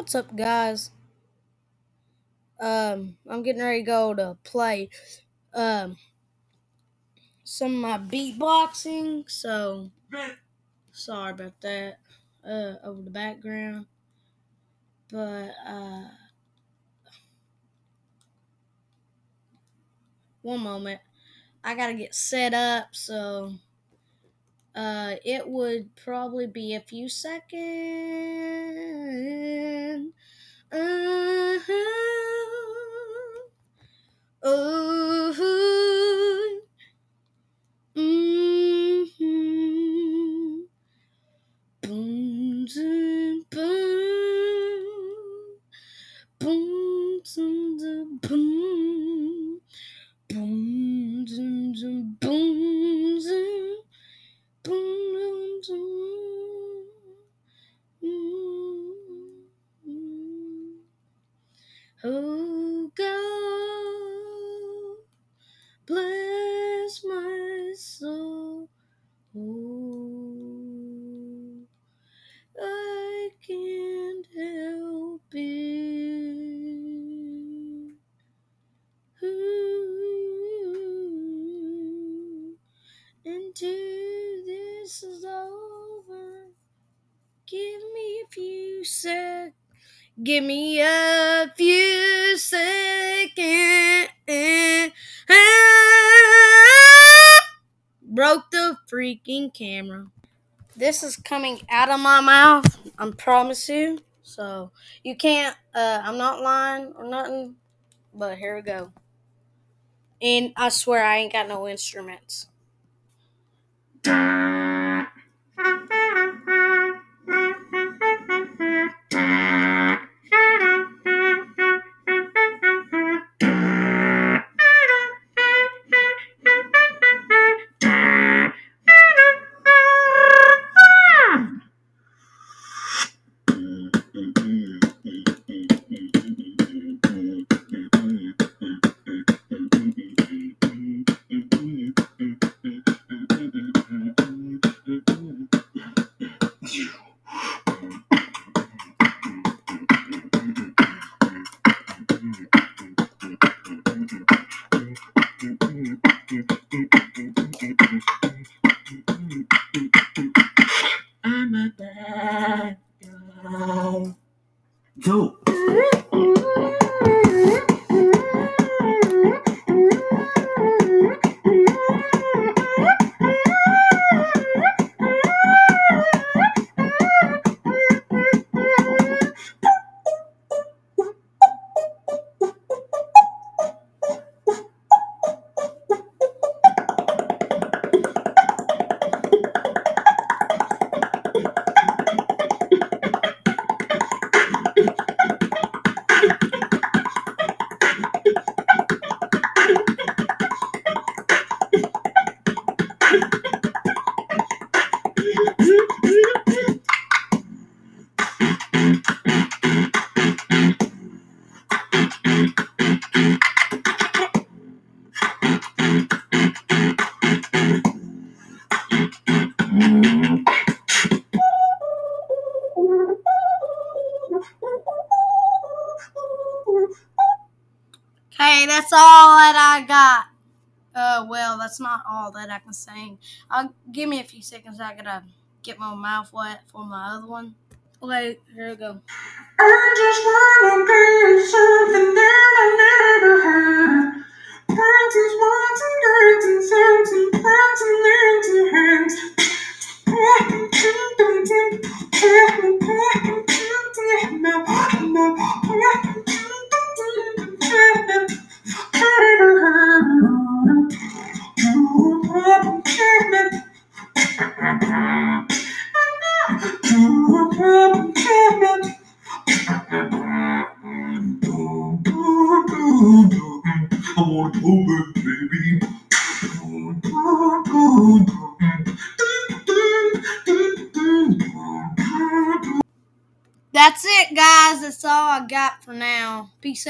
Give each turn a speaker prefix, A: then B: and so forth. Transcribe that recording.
A: What's up, guys? Um, I'm getting ready to go to play um some of my beatboxing, so sorry about that. Uh, over the background, but uh, one moment, I gotta get set up, so uh, it would probably be a few seconds. Uh-huh. Oh, sec. Give me a few seconds. Broke the freaking camera. This is coming out of my mouth. I promise you. So you can't. Uh, I'm not lying or nothing. But here we go. And I swear I ain't got no instruments. That's all that I got. Uh, well, that's not all that I can sing. I'll give me a few seconds. I gotta get my mouth wet for my other one. Okay, here we go.
B: I just wanna something
A: That's it, guys. That's all I got for now. Peace out.